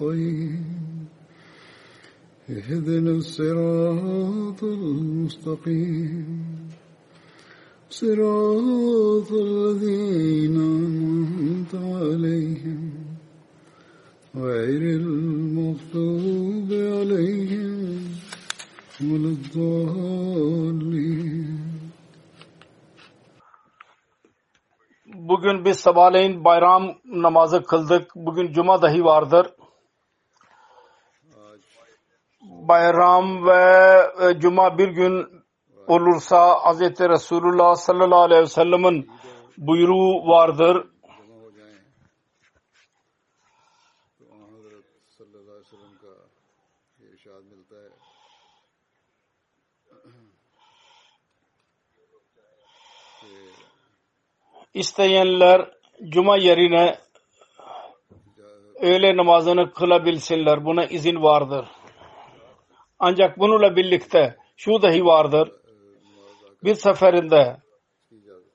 نستعين اهدنا الصراط المستقيم صراط الذين أنعمت عليهم غير المغضوب عليهم ولا الضالين Bugün biz sabahleyin bayram namazı kıldık. Bugün cuma dahi vardır. bayram ve e, cuma bir gün olursa Hz. Resulullah sallallahu aleyhi ve sellem'in buyruğu vardır. İsteyenler cuma yerine öğle namazını kılabilsinler. Buna izin vardır. Ancak bununla birlikte şu dahi vardır. Bir seferinde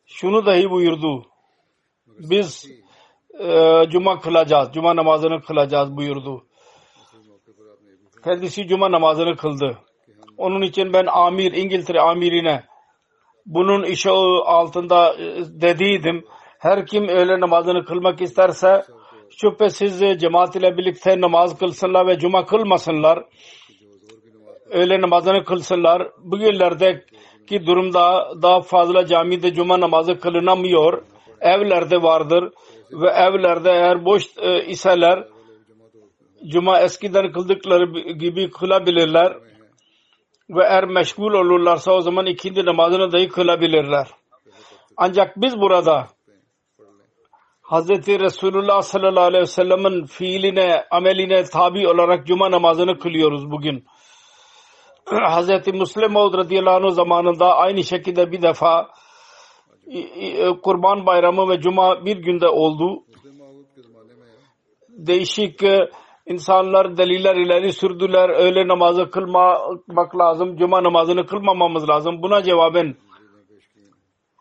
şunu dahi buyurdu. Biz e, cuma kılacağız. Cuma namazını kılacağız buyurdu. Kendisi cuma namazını kıldı. Onun için ben amir, İngiltere amirine bunun işi altında e, dediydim. Her kim öğle namazını kılmak isterse şüphesiz cemaat ile birlikte namaz kılsınlar ve cuma kılmasınlar. Öğle namazını kılsınlar. Bugünlerdeki durumda daha fazla camide cuma namazı kılınamıyor. Evlerde vardır ve evlerde eğer boş e, iseler cuma eskiden kıldıkları gibi kılabilirler ve eğer meşgul olurlarsa o zaman ikindi namazını dahi kılabilirler. Ancak biz burada Hz. Resulullah sallallahu aleyhi ve sellem'in fiiline, ameline tabi olarak cuma namazını kılıyoruz bugün. Hz. Müslim Maud radıyallahu anh zamanında aynı şekilde bir defa Kurban Bayramı ve Cuma bir günde oldu. Değişik insanlar deliller ileri sürdüler. Öğle namazı kılmak lazım. Cuma namazını kılmamamız lazım. Buna cevaben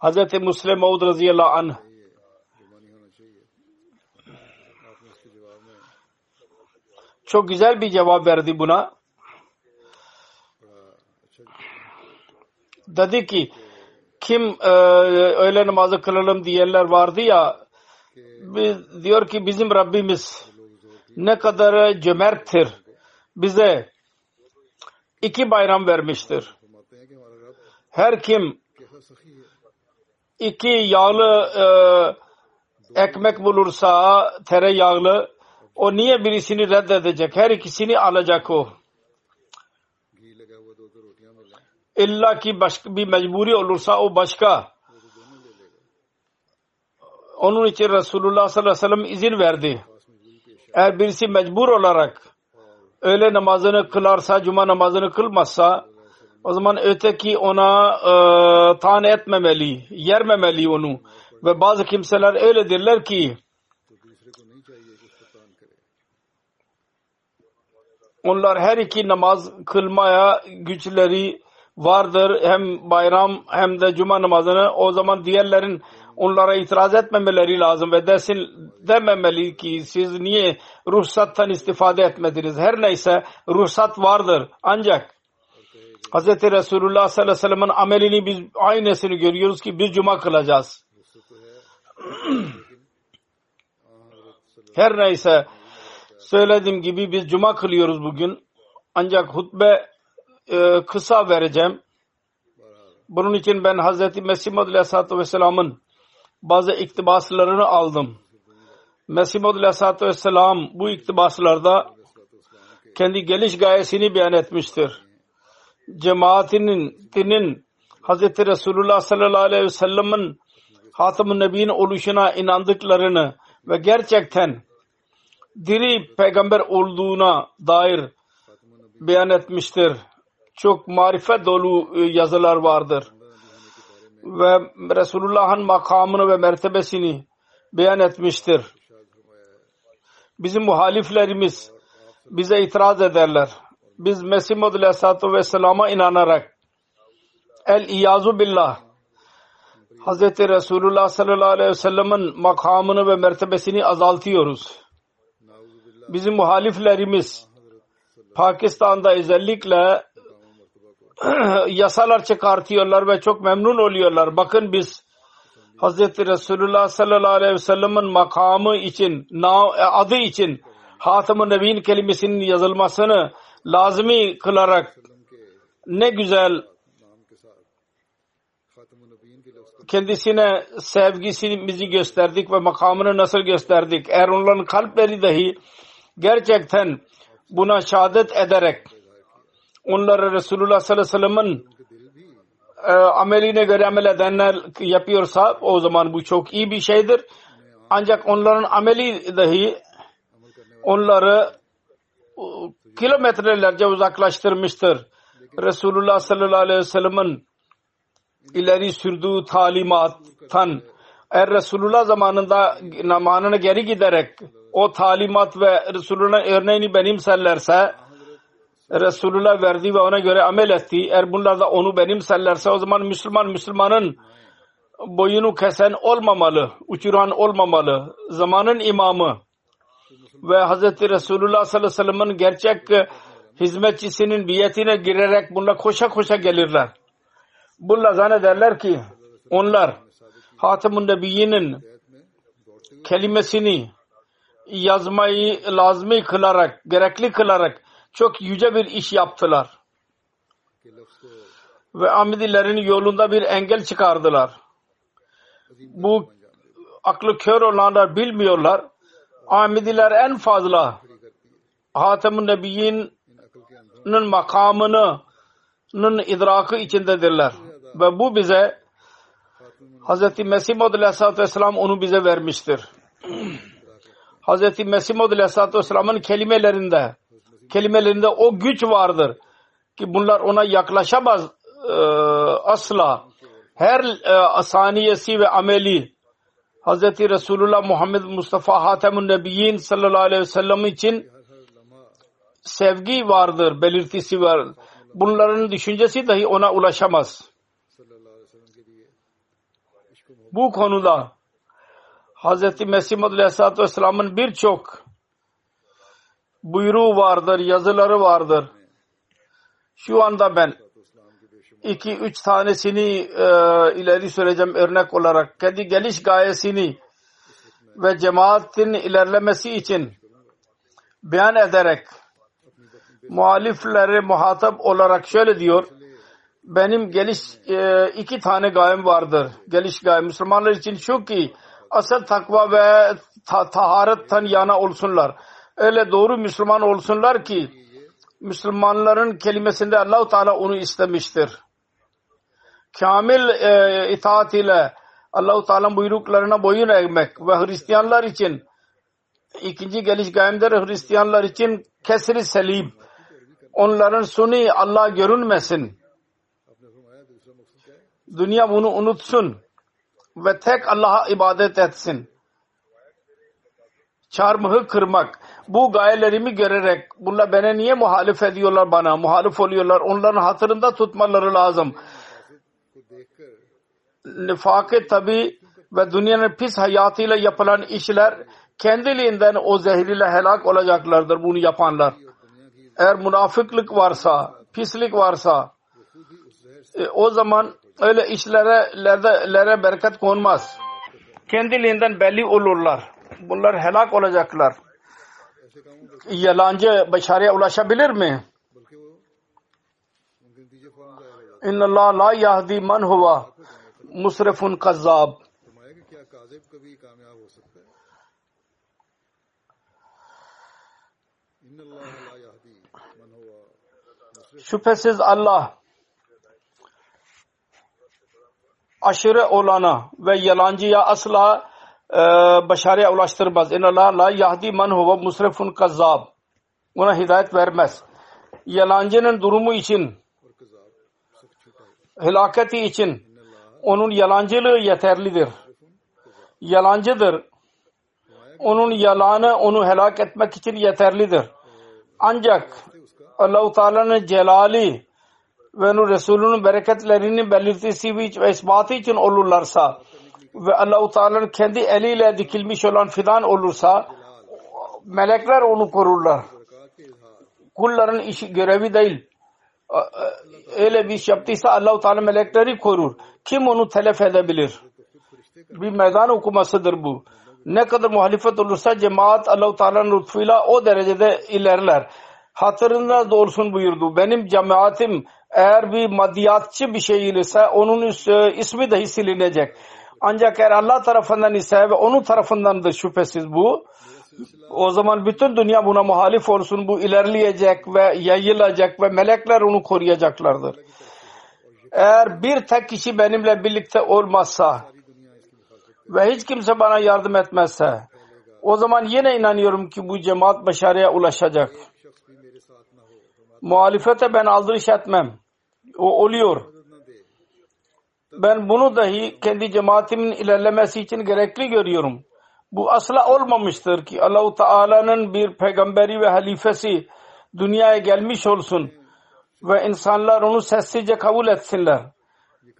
Hz. Müslim Maud radıyallahu anh çok güzel bir cevap verdi buna. Dedi ki kim e, öğle namazı kılalım diyenler vardı ya biz, diyor ki bizim Rabbimiz ne kadar cömerttir. Bize iki bayram vermiştir. Her kim iki yağlı e, ekmek bulursa tereyağlı o niye birisini reddedecek? Her ikisini alacak o. İlla ki başka bir mecburi olursa o başka. Onun için Resulullah sallallahu aleyhi ve sellem izin verdi. Eğer birisi mecbur olarak öğle namazını kılarsa, cuma namazını kılmazsa o zaman öteki ona e, tan etmemeli, yermemeli onu. Ve bazı kimseler öyledirler ki onlar her iki namaz kılmaya güçleri vardır. Hem bayram hem de cuma namazını o zaman diğerlerin onlara itiraz etmemeleri lazım ve desin dememeli ki siz niye ruhsattan istifade etmediniz. Her neyse ruhsat vardır. Ancak Hz. Resulullah sallallahu aleyhi ve sellem'in amelini biz aynısını görüyoruz ki biz cuma kılacağız. Her neyse Söylediğim gibi biz cuma kılıyoruz bugün. Ancak hutbe e, kısa vereceğim. Bunun için ben Hz. Mesih Aleyhisselatü Vesselam'ın bazı iktibaslarını aldım. Mesih Aleyhisselatü Vesselam bu iktibaslarda kendi geliş gayesini beyan etmiştir. Cemaatinin dinin Hz. Resulullah sallallahu aleyhi ve sellem'in Hatem-ı Nebi'nin oluşuna inandıklarını ve gerçekten diri peygamber olduğuna dair beyan etmiştir. Çok marifet dolu e, yazılar vardır. Ve Resulullah'ın makamını ve mertebesini beyan etmiştir. Bizim muhaliflerimiz bize itiraz ederler. Biz Mesih Muhammed Aleyhisselatü Vesselam'a inanarak El-İyazu Billah Hz. Resulullah sallallahu aleyhi ve sellem'in makamını ve mertebesini azaltıyoruz. Bizim muhaliflerimiz Pakistan'da özellikle yasalar çıkartıyorlar ve çok memnun oluyorlar. Bakın biz Hz. Resulullah sallallahu aleyhi ve sellem'in makamı için, adı için Hatem-ı Nebi'nin kelimesinin yazılmasını lazimi kılarak ne güzel kendisine sevgisimizi gösterdik ve makamını nasıl gösterdik. Eğer onların kalpleri dahi gerçekten buna şehadet ederek onları Resulullah sallallahu aleyhi ve sellem'in e, ameline göre amel edenler yapıyorsa o zaman bu çok iyi bir şeydir. Ancak onların ameli dahi onları kilometrelerce uzaklaştırmıştır. Resulullah sallallahu aleyhi ve sellem'in ileri sürdüğü talimattan eğer Resulullah zamanında zamanına geri giderek o talimat ve Resulullah örneğini benimserlerse Resulullah verdi ve ona göre amel etti. Eğer bunlar da onu benimserlerse o zaman Müslüman Müslümanın boyunu kesen olmamalı, uçuran olmamalı. Zamanın imamı ve Hz. Resulullah sallallahu aleyhi ve sellem'in gerçek hizmetçisinin biyetine girerek bununla koşa koşa gelirler. Bunlar zannederler ki onlar Hatem-ı Nebiyyinin kelimesini yazmayı lazmi kılarak, gerekli kılarak çok yüce bir iş yaptılar. Ve Amidilerin yolunda bir engel çıkardılar. Bu aklı kör olanlar bilmiyorlar. Amidiler en fazla Hatem-ı Nebiyyinin makamını idrakı içindedirler. Ve bu bize Hz. Mesih Maud Aleyhisselatü Vesselam onu bize vermiştir. Hz. Mesih Maud Aleyhisselatü Vesselam'ın kelimelerinde kelimelerinde o güç vardır ki bunlar ona yaklaşamaz e, asla. Her e, saniyesi ve ameli Hz. Resulullah Muhammed Mustafa Hatemun Nebiyyin sallallahu aleyhi ve sellem için sevgi vardır, belirtisi var. Bunların düşüncesi dahi ona ulaşamaz. Bu konuda Hz. Mesih Aleyhisselatü Vesselam'ın birçok buyruğu vardır, yazıları vardır. Şu anda ben iki üç tanesini e, ileri süreceğim örnek olarak. Kendi geliş gayesini ve cemaatin ilerlemesi için beyan ederek muhalifleri muhatap olarak şöyle diyor. Benim geliş e, iki tane gayem vardır. Geliş gayem Müslümanlar için şu ki asıl takva ve ta taharetten yana olsunlar öyle doğru Müslüman olsunlar ki Müslümanların kelimesinde Allahu Teala onu istemiştir. Kamil e, itaat ile Allahu Teala'nın buyruklarına boyun eğmek ve Hristiyanlar için ikinci geliş gayemdir Hristiyanlar için kesri selim. Onların suni Allah görünmesin. Dünya bunu unutsun ve tek Allah'a ibadet etsin. Çarmıhı kırmak bu gayelerimi görerek bunlar bana niye muhalif ediyorlar bana muhalif oluyorlar onların hatırında tutmaları lazım. Nifakı tabi ve dünyanın pis hayatıyla yapılan işler kendiliğinden o zehriyle helak olacaklardır bunu yapanlar. Eğer münafıklık varsa, pislik varsa e, o zaman öyle işlere lere, lere bereket konmaz. Kendiliğinden belli olurlar. Bunlar helak olacaklar yalancı başarıya ulaşabilir mi? İnna Allah la yahdi man huwa musrifun kazzab. Şüphesiz Allah aşırı olana ve yalancıya asla ee, başarıya ulaştırmaz. İnallah la yahdi man huve musrifun kazzab. Ona hidayet vermez. Yalancının durumu için helaketi için onun yalancılığı yeterlidir. Yalancıdır. Onun yalanı onu helak etmek için yeterlidir. Ancak Allah-u Teala'nın celali ve onun Resulünün bereketlerini belirtisi ve ispatı için olurlarsa ve Allahu Teala'nın kendi eliyle dikilmiş olan fidan olursa melekler onu korurlar. Kulların işi görevi değil. Öyle bir iş yaptıysa Allahu Teala melekleri korur. Kim onu telef edebilir? Bir meydan okumasıdır bu. Ne kadar muhalefet olursa cemaat Allahu Teala'nın lütfuyla o derecede ilerler. Hatırında doğrusun buyurdu. Benim cemaatim eğer bir maddiyatçı bir şey ise onun e, ismi dahi silinecek. Ancak eğer Allah tarafından ise ve onun tarafından da şüphesiz bu. O zaman bütün dünya buna muhalif olsun. Bu ilerleyecek ve yayılacak ve melekler onu koruyacaklardır. Eğer bir tek kişi benimle birlikte olmazsa ve hiç kimse bana yardım etmezse o zaman yine inanıyorum ki bu cemaat başarıya ulaşacak. Muhalifete ben aldırış etmem. O oluyor. Ben bunu dahi kendi cemaatimin ilerlemesi için gerekli görüyorum. Bu asla olmamıştır ki Allahu Teala'nın bir peygamberi ve halifesi dünyaya gelmiş olsun ve insanlar onu sessizce kabul etsinler.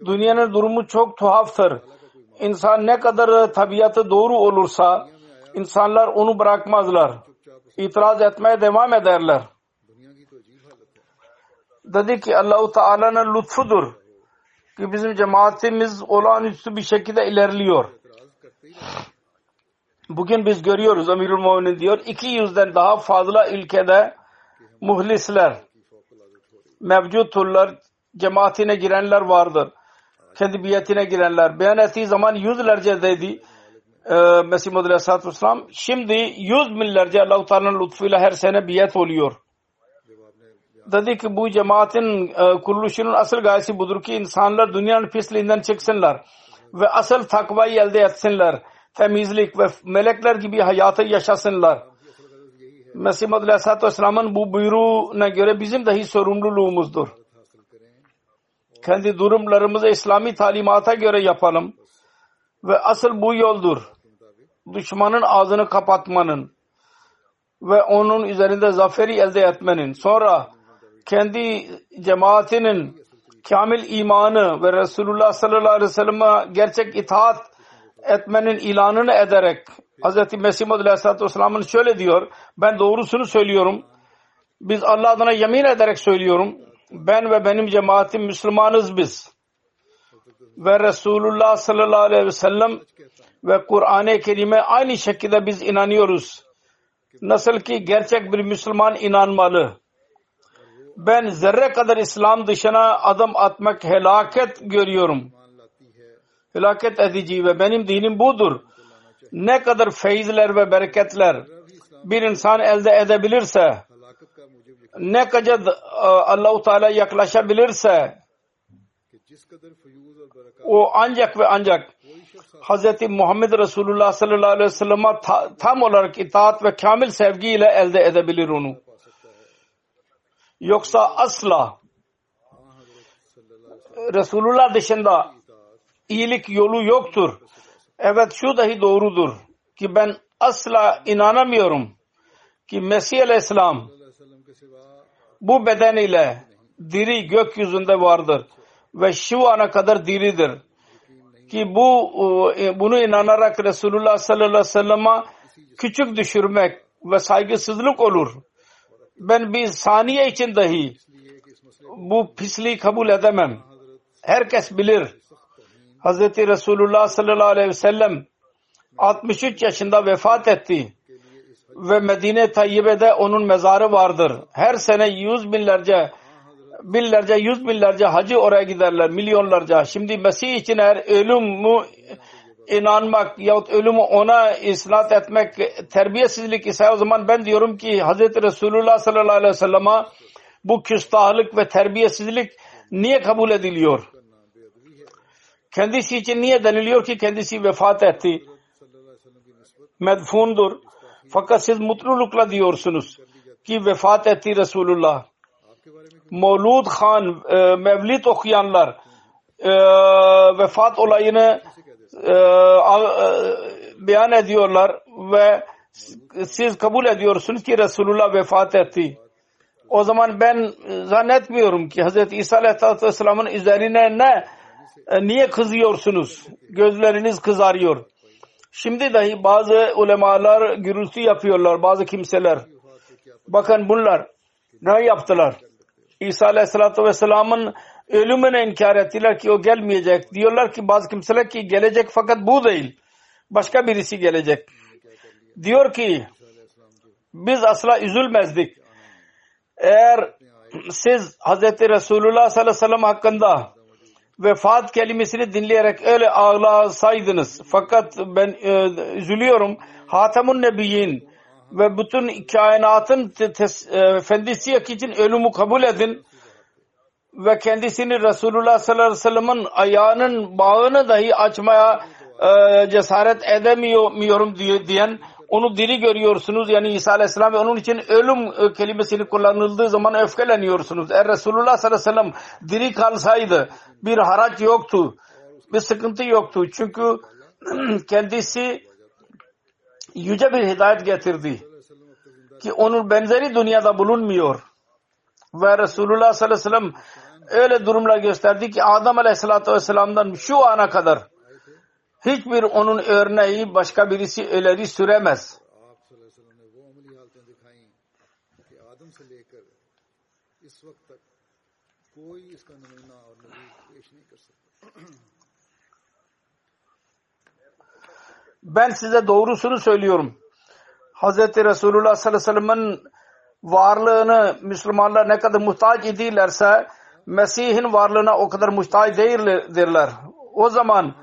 Dünyanın durumu çok tuhaftır. İnsan ne kadar tabiatı doğru olursa insanlar onu bırakmazlar. İtiraz etmeye devam ederler. Dedi ki Allahu Teala'nın lütfudur ki bizim cemaatimiz olağanüstü bir şekilde ilerliyor. Bugün biz görüyoruz Amirul Mu'min diyor 200'den daha fazla ülkede muhlisler mevcutturlar cemaatine girenler vardır. Kendi Kedibiyetine girenler. Beyan ettiği zaman yüzlerce dedi e, Mesih Muhammed Aleyhisselatü Vesselam. Şimdi yüz binlerce Allah-u Teala'nın lütfuyla her sene biyet oluyor dedi ki bu cemaatin e, kuruluşunun asıl gayesi budur ki insanlar dünyanın pisliğinden çıksınlar ve asıl takvayı elde etsinler. Temizlik ve melekler gibi hayatı yaşasınlar. Mesih Madhu Aleyhisselatü Vesselam'ın bu buyruğuna göre bizim dahi sorumluluğumuzdur. Kendi durumlarımızı İslami talimata göre yapalım ve asıl bu yoldur. Düşmanın ağzını kapatmanın ve onun üzerinde zaferi elde etmenin. Sonra kendi cemaatinin kamil imanı ve Resulullah sallallahu aleyhi ve sellem'e gerçek itaat etmenin ilanını ederek Hz. Mesih Muhammed Aleyhisselatü Vesselam'ın şöyle diyor. Ben doğrusunu söylüyorum. Biz Allah adına yemin ederek söylüyorum. Ben ve benim cemaatim Müslümanız biz. Ve Resulullah sallallahu aleyhi ve sellem ve Kur'an-ı Kerim'e aynı şekilde biz inanıyoruz. Nasıl ki gerçek bir Müslüman inanmalı ben zerre kadar İslam dışına adım atmak helaket görüyorum. Helaket edici ve benim dinim budur. Ne kadar feyizler ve bereketler bir insan elde edebilirse ne kadar e, Allahu Teala yaklaşabilirse o ancak ve ancak Hz. Muhammed Resulullah sallallahu aleyhi ve sellem'e tam olarak itaat ve kamil sevgiyle elde edebilir onu. Yoksa asla Resulullah dışında iyilik yolu yoktur. Evet şu dahi doğrudur ki ben asla inanamıyorum ki Mesih Aleyhisselam bu beden ile diri gökyüzünde vardır ve şu ana kadar diridir. Ki bu e, e, bunu inanarak Resulullah sallallahu aleyhi ve sellem'e küçük düşürmek ve saygısızlık olur ben bir saniye için dahi bu pisliği kabul edemem. Herkes bilir. Hz. Resulullah sallallahu aleyhi ve sellem 63 yaşında vefat etti ve Medine Tayyibe'de onun mezarı vardır. Her sene yüz binlerce binlerce, yüz binlerce hacı oraya giderler, milyonlarca. Şimdi Mesih için eğer ölümü inanmak yahut ölümü ona isnat etmek terbiyesizlik ise o zaman ben diyorum ki Hz. Resulullah sallallahu aleyhi ve sellem'e bu küstahlık ve terbiyesizlik niye kabul ediliyor? Kendisi için niye deniliyor ki kendisi vefat etti? Medfundur. Fakat siz mutlulukla diyorsunuz ki vefat etti Resulullah. Mevlud Khan, e, Mevlid okuyanlar e, vefat olayını e, e, beyan ediyorlar ve siz kabul ediyorsunuz ki Resulullah vefat etti. O zaman ben zannetmiyorum ki Hz. İsa Aleyhisselatü Vesselam'ın üzerine ne e, niye kızıyorsunuz? Gözleriniz kızarıyor. Şimdi dahi bazı ulemalar gürültü yapıyorlar. Bazı kimseler. Bakın bunlar ne yaptılar? İsa Aleyhisselatü Vesselam'ın ölümünü inkar ettiler ki o gelmeyecek. Diyorlar ki bazı kimseler ki gelecek fakat bu değil. Başka birisi gelecek. Diyor ki biz asla üzülmezdik. Eğer siz Hz. Resulullah sallallahu aleyhi ve sellem hakkında vefat kelimesini dinleyerek öyle ağlasaydınız. Fakat ben e, üzülüyorum. Hatemun Nebiyyin ve bütün kainatın e, efendisi için ölümü kabul edin ve kendisini Resulullah sallallahu aleyhi ve sellem'in ayağının bağını dahi açmaya e, cesaret edemiyorum diyen onu diri görüyorsunuz yani İsa Aleyhisselam ve onun için ölüm e, kelimesini kullanıldığı zaman öfkeleniyorsunuz. Eğer Resulullah sallallahu aleyhi ve sellem diri kalsaydı bir haraç yoktu. Bir sıkıntı yoktu. Çünkü kendisi yüce bir hidayet getirdi. Ki onun benzeri dünyada bulunmuyor. Ve Resulullah sallallahu aleyhi ve sellem öyle durumlar gösterdi ki Adam aleyhissalatü vesselam'dan şu ana kadar hiçbir onun örneği başka birisi ileri süremez. Ben size doğrusunu söylüyorum. Hz. Resulullah sallallahu aleyhi ve sellem'in varlığını Müslümanlar ne kadar muhtaç idilerse Mesih'in varlığına o kadar muhtaç değildirler. O zaman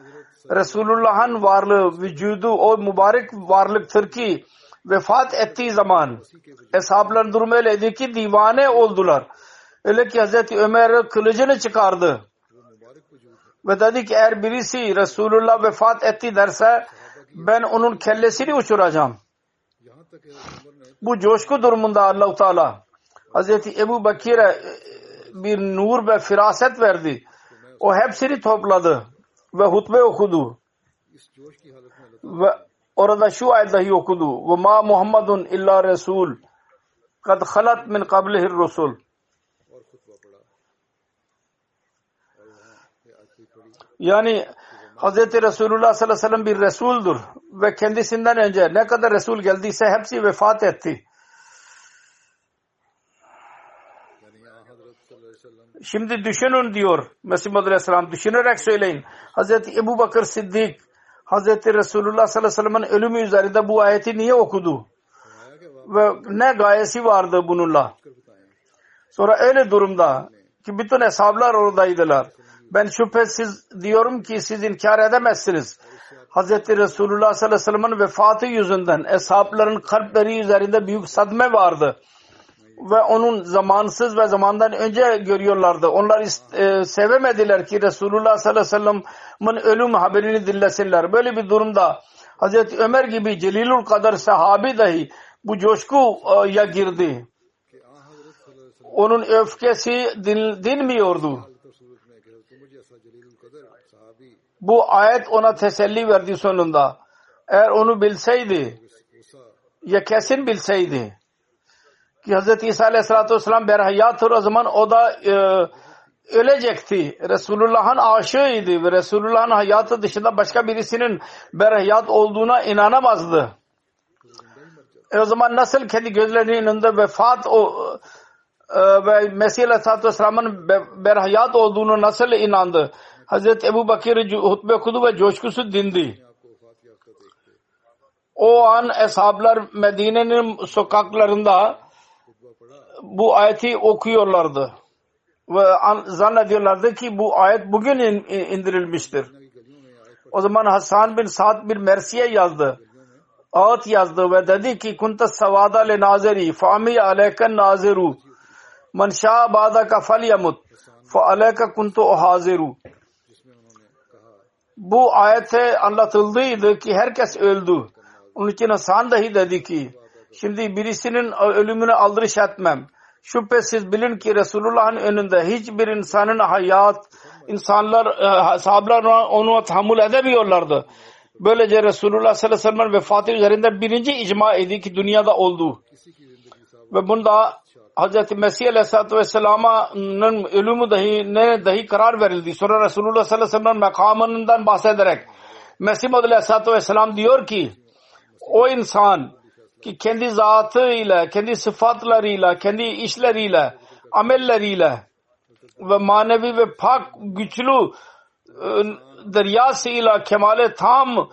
Resulullah'ın varlığı, vücudu o mübarek varlıktır ki vefat ettiği zaman eshabların durumu öyleydi ki divane oldular. Öyle ki Hazreti Ömer kılıcını çıkardı. Ve dedi ki eğer birisi Resulullah vefat etti derse ben onun kellesini uçuracağım. Bu coşku durumunda allah Teala Hazreti Ebu Bakir'e bir nur ve firaset verdi. O hepsini topladı ve hutbe okudu. Ve orada şu ayet dahi okudu. Ve ma Muhammedun illa Resul kad halat min qablihir Resul. Yani Hz. Resulullah sallallahu aleyhi ve sellem bir Resul'dur ve kendisinden önce ne kadar Resul geldiyse hepsi vefat etti. Şimdi düşünün diyor Mesih Aleyhisselam. Düşünerek söyleyin. Hazreti Ebu Bakır Siddik Hazreti Resulullah sallallahu aleyhi ve sellem'in ölümü üzerinde bu ayeti niye okudu? Ve ne gayesi vardı bununla? Sonra öyle durumda ki bütün hesaplar oradaydılar. Ben şüphesiz diyorum ki siz inkar edemezsiniz. Hazreti Resulullah sallallahu aleyhi ve sellem'in vefatı yüzünden hesapların kalpleri üzerinde büyük sadme vardı ve onun zamansız ve zamandan önce görüyorlardı. Onlar e, sevemediler ki Resulullah sallallahu aleyhi ve sellem'in ölüm haberini dinlesinler. Böyle bir durumda Hazreti Ömer gibi celilul kadar sahabi dahi bu coşkuya girdi. Onun öfkesi din, dinmiyordu. Bu ayet ona teselli verdi sonunda. Eğer onu bilseydi ya kesin bilseydi Hz. İsa Aleyhisselatü Vesselam berhayattır o zaman o da e, ölecekti. Resulullah'ın aşığıydı ve Resulullah'ın hayatı dışında başka birisinin berhayat olduğuna inanamazdı. E o zaman nasıl kendi gözlerinin önünde vefat o, e, ve Mesih Aleyhisselatü Vesselam'ın berhayat olduğunu nasıl inandı? Hazreti Ebu Bakir hutbe okudu ve coşkusu dindi. O an eshablar Medine'nin sokaklarında bu ayeti okuyorlardı. Ve an- zannediyorlardı ki bu ayet bugün in- indirilmiştir. O zaman Hasan bin Sa'd bir Mersiye yazdı. Ağıt yazdı ve dedi ki kunta savada le nazeri fami aleyken naziru man şa ba'daka felyamut fa aleyka kuntu haziru bu ayete anlatıldıydı ki herkes öldü. Onun için Hasan dahi dedi ki şimdi birisinin ölümüne aldırış etmem. Şüphesiz bilin ki Resulullah'ın önünde hiçbir insanın hayat insanlar, e, sahabeler onu tahammül edemiyorlardı. Böylece Resulullah sallallahu aleyhi ve sellem vefatı üzerinde birinci icma idi ki dünyada oldu. Ve bunda Hz. Mesih aleyhissalatü vesselam'ın ölümü dahi ne dahi karar verildi. Sonra Resulullah sallallahu aleyhi ve sellem makamından bahsederek Mesih aleyhissalatü vesselam diyor ki o insan ki kendi zatıyla, kendi sıfatlarıyla, kendi işleriyle, amelleriyle ve manevi ve pak güçlü deryasıyla kemale tam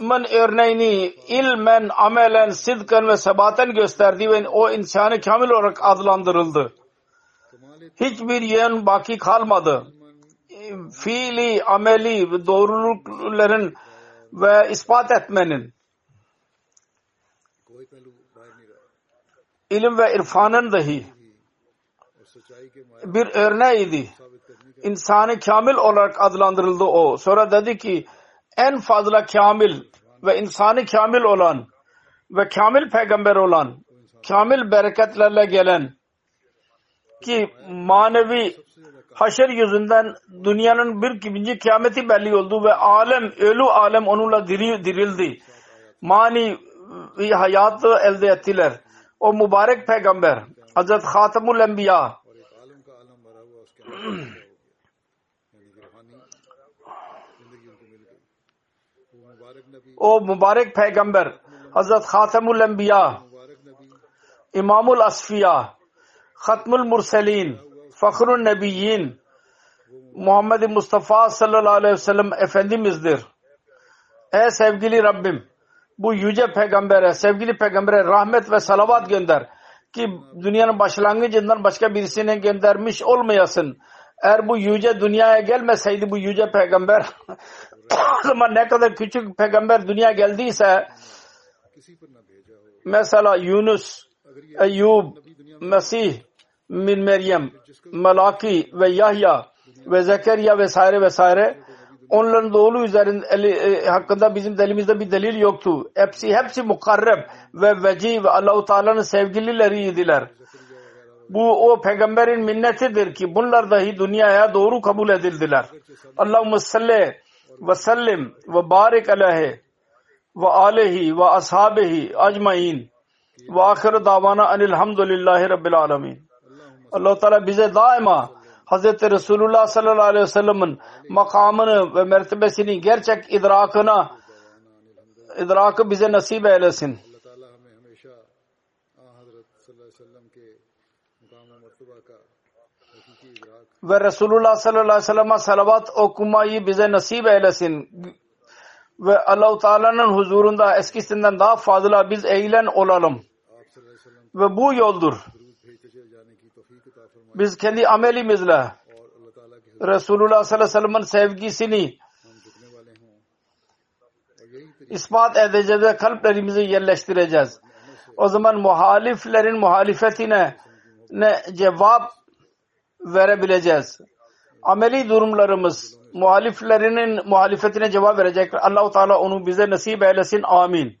men örneğini ilmen, amelen, sidken ve sebaten gösterdi ve o insanı kamil olarak adlandırıldı. Hiçbir yön baki kalmadı. Fiili, ameli doğrulukların ve ispat etmenin İlim ve irfanın dahi bir örneğiydi. İnsanı kamil olarak adlandırıldı o. Sonra dedi ki en fazla kamil ve insanı kamil olan ve kamil peygamber olan, kamil bereketlerle gelen ki manevi haşer yüzünden dünyanın bir birinci kıyameti belli oldu ve alem, ölü alem onunla diri, dirildi. Mani ee, bir hayatı elde ettiler. O mübarek peygamber Hazreti Hatemul Enbiya. O mübarek peygamber Hazret Hatemul Enbiya. İmamul Asfiya. Hatmul Murselin. Fakhrun Nebiyyin. Muhammed Mustafa sallallahu aleyhi ve sellem Efendimizdir. Ey sevgili Rabbim bu yüce peygambere, sevgili peygambere rahmet ve salavat gönder. Ki dünyanın başlangıcından başka birisine göndermiş olmayasın. Eğer bu yüce dünyaya gelmeseydi bu yüce peygamber o ne kadar küçük peygamber dünya geldiyse mesela Yunus, Eyyub, Mesih, Min Meryem, Malaki ve Yahya ve Zekeriya vesaire vesaire onların doğulu üzerinde e, hakkında bizim delimizde bir delil yoktu. Hepsi hepsi mukarreb ve veci ve Allahu Teala'nın sevgilileriydiler. Bu o peygamberin minnetidir ki bunlar dahi dünyaya doğru kabul edildiler. Allahümme salli ve sellim ve barik aleyhi ve aleyhi ve ashabihi acmain ve ahir davana enilhamdülillahi rabbil alemin. allah Teala bize daima Hz. Resulullah sallallahu aleyhi ve sellem'in makamını ve mertebesini gerçek idrakına idrakı bize nasip eylesin. Ve Resulullah sallallahu aleyhi ve sellem'e salavat okumayı bize nasip eylesin. Ve Allahu Teala'nın huzurunda eskisinden daha fazla biz eğilen olalım. Ve bu yoldur biz kendi amelimizle Resulullah sallallahu aleyhi ve sellem'in sevgisini ispat edeceğiz ve kalplerimizi yerleştireceğiz. O zaman muhaliflerin muhalifetine ne cevap verebileceğiz. Ameli durumlarımız muhaliflerinin muhalifetine cevap verecek. Allahu Teala onu bize nasip eylesin. Amin.